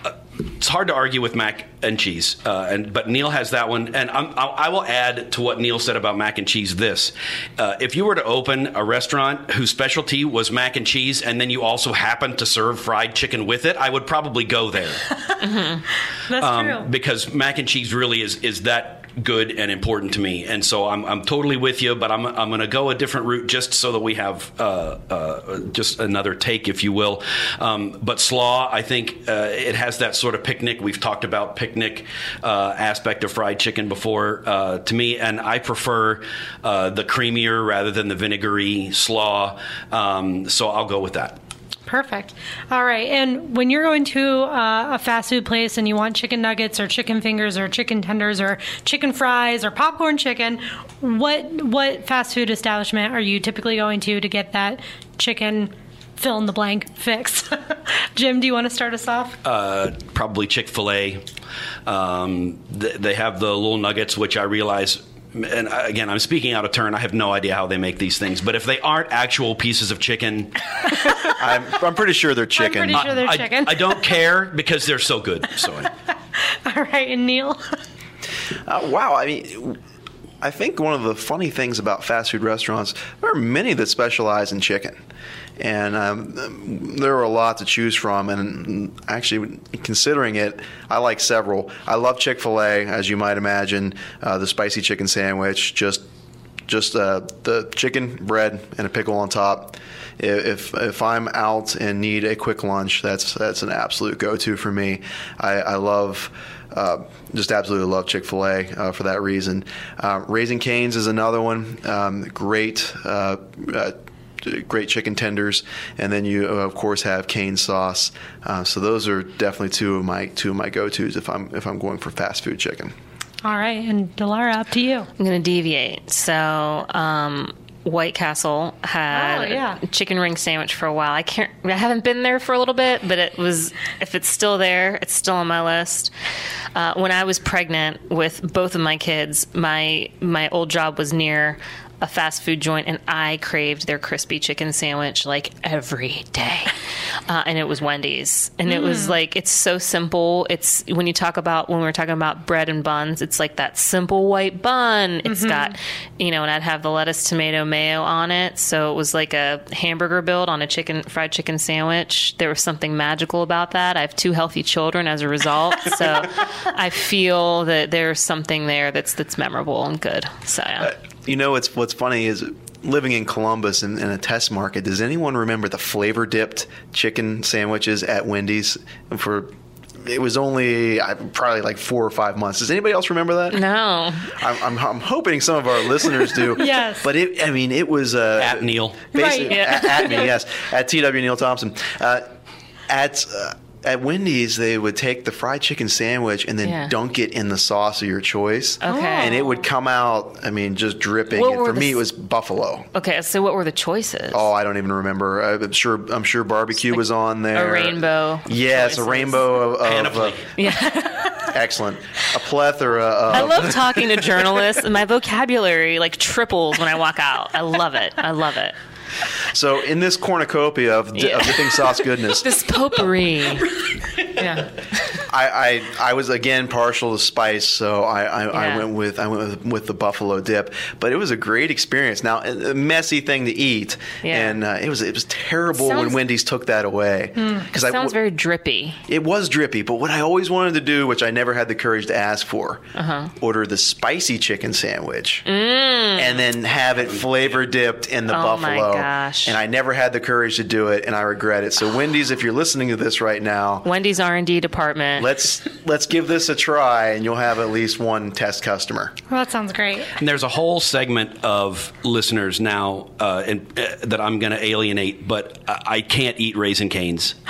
uh, it's hard to argue with mac and cheese, uh, and but Neil has that one, and I'm, I, I will add to what Neil said about mac and cheese. This: uh, if you were to open a restaurant whose specialty was mac and cheese, and then you also happen to serve fried chicken with it, I would probably go there
That's
um,
true.
because mac and cheese really is is that good and important to me, and so I'm, I'm totally with you. But I'm I'm going to go a different route just so that we have uh, uh, just another take, if you will. Um, but slaw, I think uh, it has that sort of picnic. We've talked about picnic uh, aspect of fried chicken before uh, to me, and I prefer uh, the creamier rather than the vinegary slaw. Um, so I'll go with that.
Perfect. All right. And when you're going to uh, a fast food place and you want chicken nuggets or chicken fingers or chicken tenders or chicken fries or popcorn chicken, what what fast food establishment are you typically going to to get that chicken fill in the blank fix? Jim, do you want to start us off?
Uh, probably Chick Fil A. Um, th- they have the little nuggets, which I realize. And again, I'm speaking out of turn. I have no idea how they make these things, but if they aren't actual pieces of chicken,
I'm, I'm pretty sure they're chicken.
pretty sure they're
I,
chicken.
I don't care because they're so good. So
All right. And Neil?
Uh, wow, I mean, I think one of the funny things about fast food restaurants, there are many that specialize in chicken. And um, there are a lot to choose from. And actually, considering it, I like several. I love Chick fil A, as you might imagine, uh, the spicy chicken sandwich, just just uh, the chicken, bread, and a pickle on top. If if I'm out and need a quick lunch, that's that's an absolute go-to for me. I, I love. Uh, just absolutely love Chick Fil A uh, for that reason. Uh, Raising Canes is another one. Um, great, uh, uh, great chicken tenders, and then you uh, of course have cane sauce. Uh, so those are definitely two of my two of my go tos if I'm if I'm going for fast food chicken.
All right. And Dilara, up to you.
I'm going to deviate. So, um, White Castle had
Oh, yeah.
a chicken ring sandwich for a while. I can't. I haven't been there for a little bit, but it was. If it's still there, it's still on my list. Uh, when I was pregnant with both of my kids, my my old job was near a fast food joint, and I craved their crispy chicken sandwich like every day. Uh, and it was Wendy's, and it was mm. like it's so simple. It's when you talk about when we were talking about bread and buns, it's like that simple white bun. It's mm-hmm. got you know, and I'd have the lettuce, tomato, mayo on it. So it was like a hamburger build on a chicken fried chicken sandwich. There was something magical about that. I have two healthy children as a result, so I feel that there's something there that's that's memorable and good. So yeah.
Uh, You know, it's what's funny is living in Columbus in, in a test market. Does anyone remember the flavor dipped chicken sandwiches at Wendy's for? It was only probably like four or five months. Does anybody else remember that?
no.
I'm, I'm, I'm hoping some of our listeners do.
Yes.
But it, I mean, it was uh,
at Neil.
Basi-
Right.
at, at me, yes, at TW Neil Thompson. Uh, at uh, at Wendy's, they would take the fried chicken sandwich and then
Yeah.
dunk it in the sauce of your choice.
Okay.
And it would come out, I mean, just dripping.
What
And For
the
me, it was buffalo.
Okay, so what were the choices?
Oh, I don't even remember. I'm sure. I'm sure barbecue
Like
was on there.
a rainbow.
Yes, a rainbow of, of uh,
Yeah.
excellent. A plethora of.
I love talking to journalists, and my vocabulary like triples when I walk out. I love it. I love it.
So in this cornucopia of, di- of dipping sauce goodness,
This potpourri. Yeah.
I, I I was again partial to spice, so I I, I went with I went with, with the buffalo dip. But it was a great experience. Now a a messy thing to eat,
Yeah.
and uh, it was it was terrible when
Sounds- Hmm.
Wendy's took that away because
Sounds very drippy.
It was drippy, but what I always wanted to do, which I never had the courage to ask for,
Uh-huh.
order the spicy chicken sandwich and then have it flavor dipped in the
Mm. Oh my
buffalo.
gosh.
And I never had the courage to do it, and I regret it. So Wendy's, if you're listening to this right now,
Wendy's R and D department.
let's let's give this a try, and you'll have at least one test customer.
Well, that sounds great.
And there's a whole segment of listeners now uh, and, uh, that I'm going to alienate, but I, I can't eat raisin canes.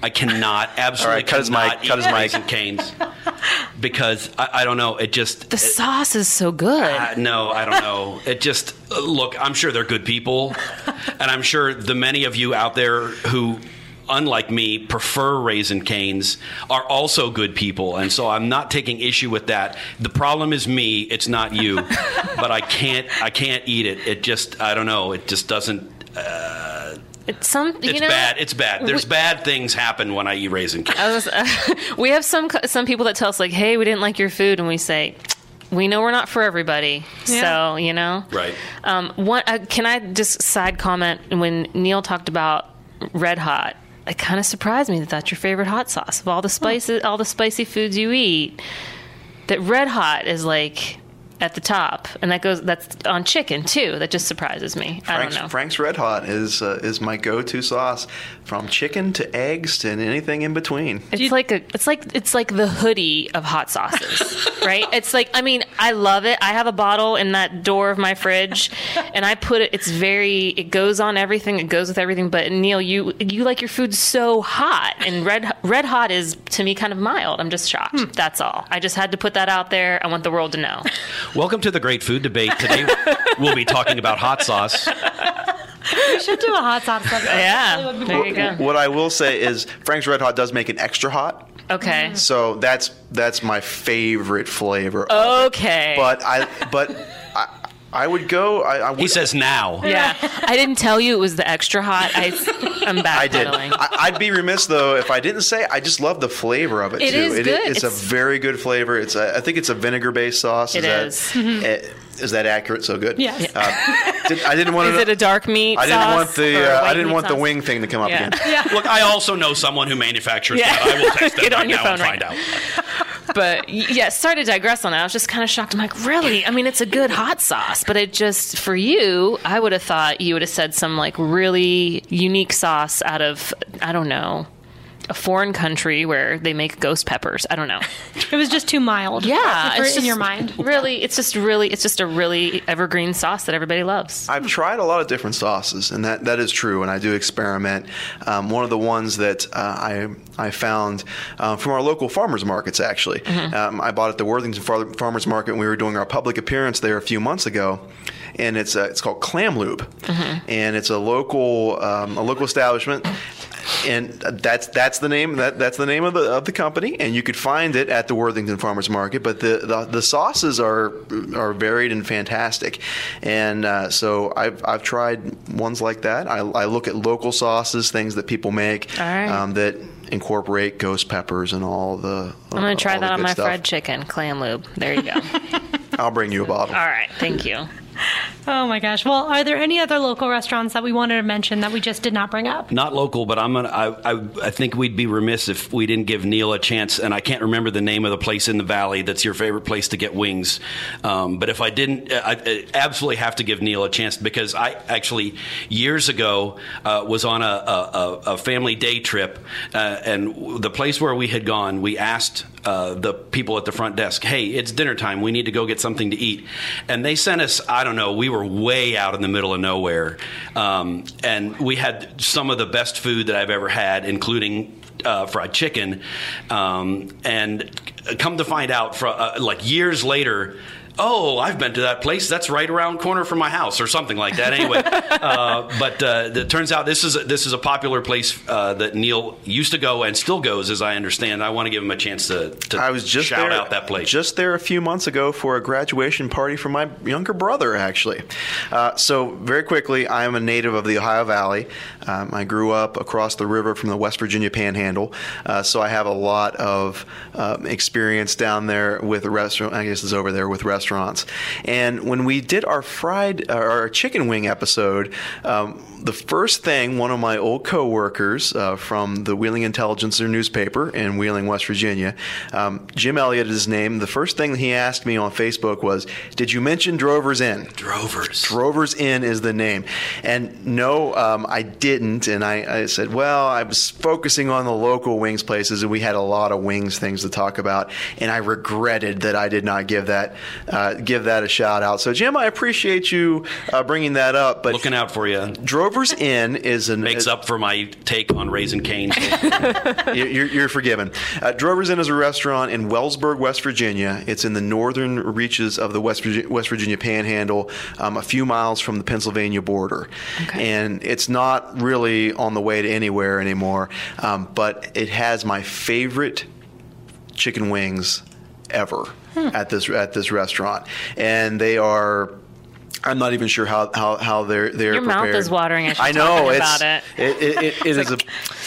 I cannot, absolutely
All right, cut his
cannot
mic, cut his mic.
raisin canes because I, I don't know. It just
the sauce is so good.
Uh, no, I don't know. It just uh, look. I'm sure they're good people, and I'm sure the many of you out there who, unlike me, prefer raisin canes are also good people, and so I'm not taking issue with that. The problem is me. It's not you, but I can't. I can't eat it. It just. I don't know. It just doesn't.
it's some.
It's
know,
bad. It's bad. There's
we-
bad things happen when I eat raisin canes.
I was, we have some some people that tell us like, "Hey, we didn't like your food," and we say, "We know we're not for everybody."
Yeah.
So you know,
Right.
Um, one, uh, can I just side comment when Neil talked about Red Hot? It kind of surprised me that that's your favorite hot sauce of all the spices, all the spicy foods you eat. That Red Hot is like at the top, and that goes that's on chicken too. That just surprises me. I don't know.
Frank's Red Hot is uh, is my go-to sauce, from chicken to eggs to anything in between.
It's like a, it's like it's like the hoodie of hot sauces, right? It's like I mean, I love it. I have a bottle in that door of my fridge, and I put it. It's very. It goes on everything. It goes with everything. But Neil, you you like your food so hot, and red red hot is to me kind of mild. I'm just shocked. That's all. I just had to put that out there. I want the world to know.
Welcome to the Great Food Debate. Today we'll be talking about hot sauce.
We should do a hot sauce episode.
Yeah,
That would be
there you go.
What I will say is Frank's Red Hot does make it extra hot,
Okay. Mm-hmm.
so that's that's my favorite flavor.
Okay.
But I but I, I would go. I, I would,
He says now.
yeah, I didn't tell you it was the extra hot. I, I'm
I did. I, I'd be remiss though if I didn't say I just love the flavor of it,
It
too.
is good.
it's, a very good flavor. It's a, I think it's a vinegar based sauce.
It
that,
is.
eh, is that accurate? So good.
Yes.
Uh, did, I didn't want
Is
to.
it a dark meat
I didn't
sauce
want the uh, I didn't
meat
want the wing thing to come up
Yeah.
again.
Yeah.
Look, I also know someone who manufactures
Yeah.
that. I will text them
Get on
right
your
now
phone
and
right
find out.
but yeah, sorry to digress on that. I was just kind of shocked. I'm like, really? I mean, it's a good hot sauce, but it just for you, I would have thought you would have said some like really unique sauce out of I don't know. A foreign country where they make ghost peppers. I don't know.
It was just too mild.
Yeah,
for,
it's
in your mind.
Really, it's just really, it's just a really evergreen sauce that everybody loves.
I've tried a lot of different sauces, and that, that is true. And I do experiment. Um, one of the ones that uh, I I found uh, from our local farmers markets, actually, um, I bought at the Worthington Far- Farmers Market. when We were doing our public appearance there a few months ago, and it's uh, it's called Clam Lube, and it's a local um, a local establishment. And that's that's the name that that's the name of the of the company, and you could find it at the Worthington Farmers Market. But the the, the sauces are are varied and fantastic, and uh, so I've I've tried ones like that. I, I look at local sauces, things that people make
All right.
um, that incorporate ghost peppers and all the.
I'm gonna try that on my
stuff.
fried chicken, clam lube. There you go.
I'll bring you a bottle.
All right, thank you.
Oh my gosh. Well, are there any other local restaurants that we wanted to mention that we just did not bring up?
Not local, but I'm gonna. I, I I think we'd be remiss if we didn't give Neil a chance. And I can't remember the name of the place in the valley that's your favorite place to get wings. Um, but if I didn't, I, I absolutely have to give Neil a chance because I actually years ago uh, was on a, a, a family day trip, uh, and the place where we had gone, we asked uh, the people at the front desk, "Hey, it's dinner time. We need to go get something to eat," and they sent us. I don't know. We were way out in the middle of nowhere, um, and we had some of the best food that I've ever had, including uh, fried chicken. Um, and come to find out, for, uh, like years later. Oh, I've been to that place. That's right around corner from my house, or something like that. Anyway, uh, but uh, it turns out this is a, this is a popular place uh, that Neil used to go and still goes, as I understand. I want to give him a chance to, to
I was just
shout
there,
out that place.
Just there a few months ago for a graduation party for my younger brother, actually. Uh, so very quickly, I am a native of the Ohio Valley. Um, I grew up across the river from the West Virginia Panhandle, uh, so I have a lot of um, experience down there with restaurant. I guess it's over there with restaurants. And when we did our fried, uh, our chicken wing episode. Um, the first thing one of my old coworkers uh, from the Wheeling Intelligencer newspaper in Wheeling, West Virginia, um, Jim Elliott is his name. The first thing he asked me on Facebook was, "Did you mention Drover's Inn?"
Drovers.
Drover's Inn is the name. And no, um, I didn't. And I, I said, well, I was focusing on the local wings places, and we had a lot of wings things to talk about. And I regretted that I did not give that uh, give that a shout out. So, Jim, I appreciate you uh, bringing that up. But
Looking out for you.
Drover's Inn is an
Makes up for my take on Raising Cane's.
you're, you're forgiven. Uh, Drover's Inn is a restaurant in Wellsburg, West Virginia. It's in the northern reaches of the West Virginia, West Virginia Panhandle, um, a few miles from the Pennsylvania border. And it's not really on the way to anywhere anymore, um, but it has my favorite chicken wings ever at this at this restaurant, and they are I'm not even sure how, how, how they're they're
Your mouth is watering as you're
I know
talking
it's
about it.
it, it, it, it is a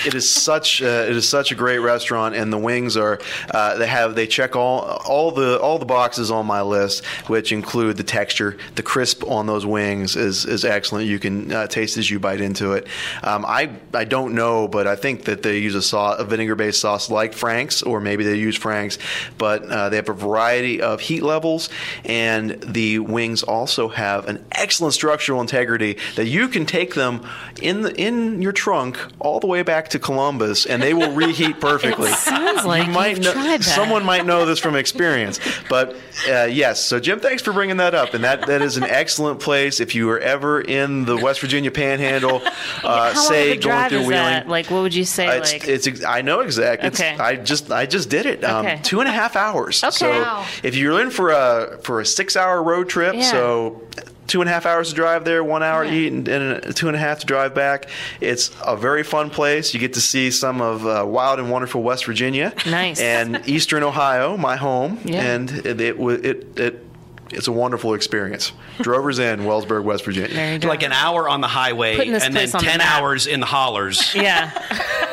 it is such uh, it is such a great restaurant, and the wings are uh, they have they check all all the all the boxes on my list, which include the texture, the crisp on those wings is is excellent. You can uh, taste as you bite into it. Um, I I don't know, but I think that they use a sauce, a vinegar based sauce like Frank's, or maybe they use Frank's, but uh, they have a variety of heat levels, and the wings also have an excellent structural integrity that you can take them in the in your trunk all the way back to Columbus, and they will reheat perfectly.
It sounds like
you might know, someone might know this from experience, but uh, yes. So Jim, thanks for bringing that up, and that that is an excellent place if you are ever in the West Virginia Panhandle. Uh, say going through Wheeling.
Like, what would you say?
Uh, It's,
like,
it's I know exactly. It's,
Okay.
I just I just did it. Um,
Okay.
Two and a half hours.
Okay.
So
Wow.
if you're in for a for a six hour road trip,
Yeah.
so two and a half hours to drive there, one hour to eat, and, and two and a half to drive back. It's a very fun place. You get to see some of uh, wild and wonderful West Virginia,
Nice.
and Eastern Ohio, my home,
Yeah.
and it it, it it it's a wonderful experience. Drover's Inn, Wellsburg, West Virginia.
there you go.
Like an hour on the highway
Putting this
and then
place on the
10
map.
hours in the hollers.
yeah.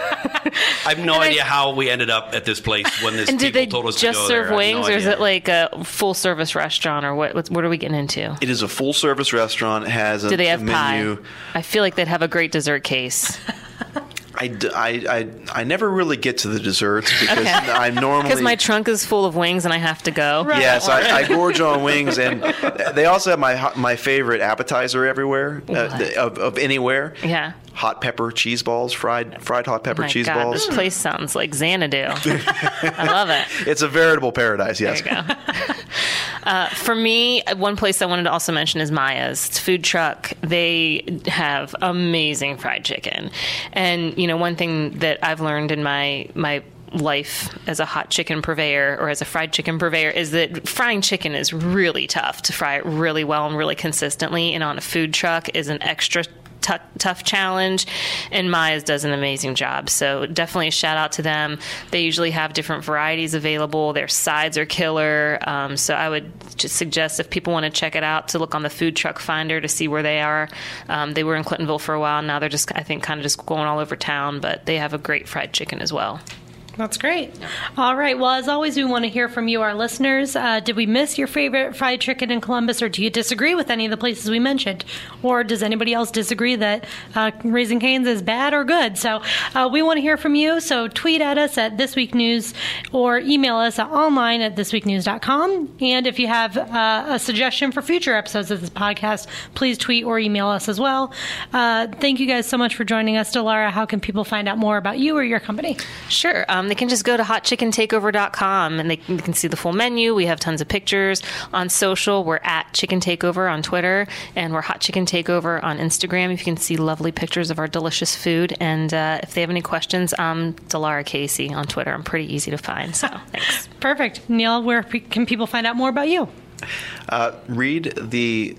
I have no
And I-
idea how we ended up at this place when this
And
people
did they
told us
just
to go
serve
there. I have no
wings, or is
idea.
it like a full service restaurant, or what? What, what are we getting into?
It is a full service restaurant. It has a
Do they have
menu.
pie? I feel like they'd have a great dessert case
I, I, I, I never really get to the desserts because
Okay.
I'm normally
because my trunk is full of wings and I have to go.
Right.
Yes, I, I gorge on wings, and they also have my my favorite appetizer everywhere uh, of, of anywhere.
Yeah.
hot pepper cheese balls, fried fried hot pepper
My
cheese
God,
balls.
this place sounds like Xanadu. I love it.
It's a veritable paradise. Yes.
Uh, for me, one place I wanted to also mention is Maya's. Food truck. They have amazing fried chicken, and you know one thing that I've learned in my my life as a hot chicken purveyor or as a fried chicken purveyor is that frying chicken is really tough to fry it really well and really consistently and on a food truck is an extra tou- tough challenge, and Maya's does an amazing job. So definitely a shout out to them. They usually have different varieties available. Their sides are killer. Um, so I would just suggest if people want to check it out to look on the food truck finder to see where they are. Um, they were in Clintonville for a while. Now they're just I think kind of just going all over town, but they have a great fried chicken as well.
That's great. All right. Well, as always, we want to hear from you, our listeners. Uh, did we miss your favorite fried chicken in Columbus, or do you disagree with any of the places we mentioned? Or does anybody else disagree that uh, Raising Cane's is bad or good? So uh, we want to hear from you. So tweet at us at This Week News or email us at online at thisweeknews.com. And if you have uh, a suggestion for future episodes of this podcast, please tweet or email us as well. Uh, thank you guys so much for joining us. Dilara, how can people find out more about you or your company?
Sure. Um, they can just go to hotchickenTakeover.com and they can, they can see the full menu. We have tons of pictures on social. We're at Chicken Takeover on Twitter and we're Hot Chicken Takeover on Instagram. If you can see lovely pictures of our delicious food. And uh, if they have any questions, I'm Dilara Casey on Twitter. I'm pretty easy to find. So thanks.
Perfect. Neil, where can people find out more about you?
Uh, read the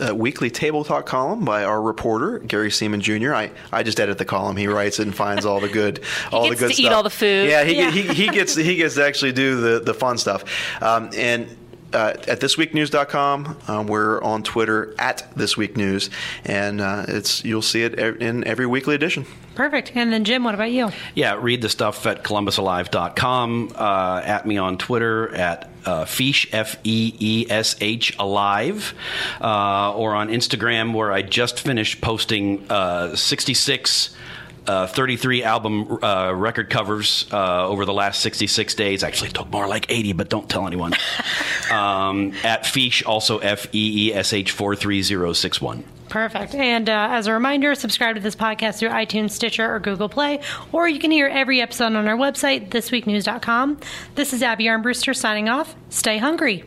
uh, weekly table talk column by our reporter Gary Seman Jr. I, I just edit the column. He writes it and finds all the good all
gets
the good
to eat all the food.
Yeah, he,
Yeah.
He, he gets he gets to actually do the the fun stuff. Um, and uh, at thisweeknews.com, um, we're on Twitter at thisweeknews, and uh, it's you'll see it in every weekly edition.
Perfect. And then, Jim, what about you?
Yeah, read the stuff at columbusalive.com, uh, at me on Twitter at uh, Feesh, F E E S H, alive, uh, or on Instagram where I just finished posting uh, 66. Uh, 33 album uh, record covers uh, over the last 66 days. Actually, it took more like 80, but don't tell anyone. um, at Feesh, also F E E S H 43061.
Perfect. And uh, as a reminder, subscribe to this podcast through iTunes, Stitcher, or Google Play, or you can hear every episode on our website, thisweeknews.com. This is Abby Armbruster signing off. Stay hungry.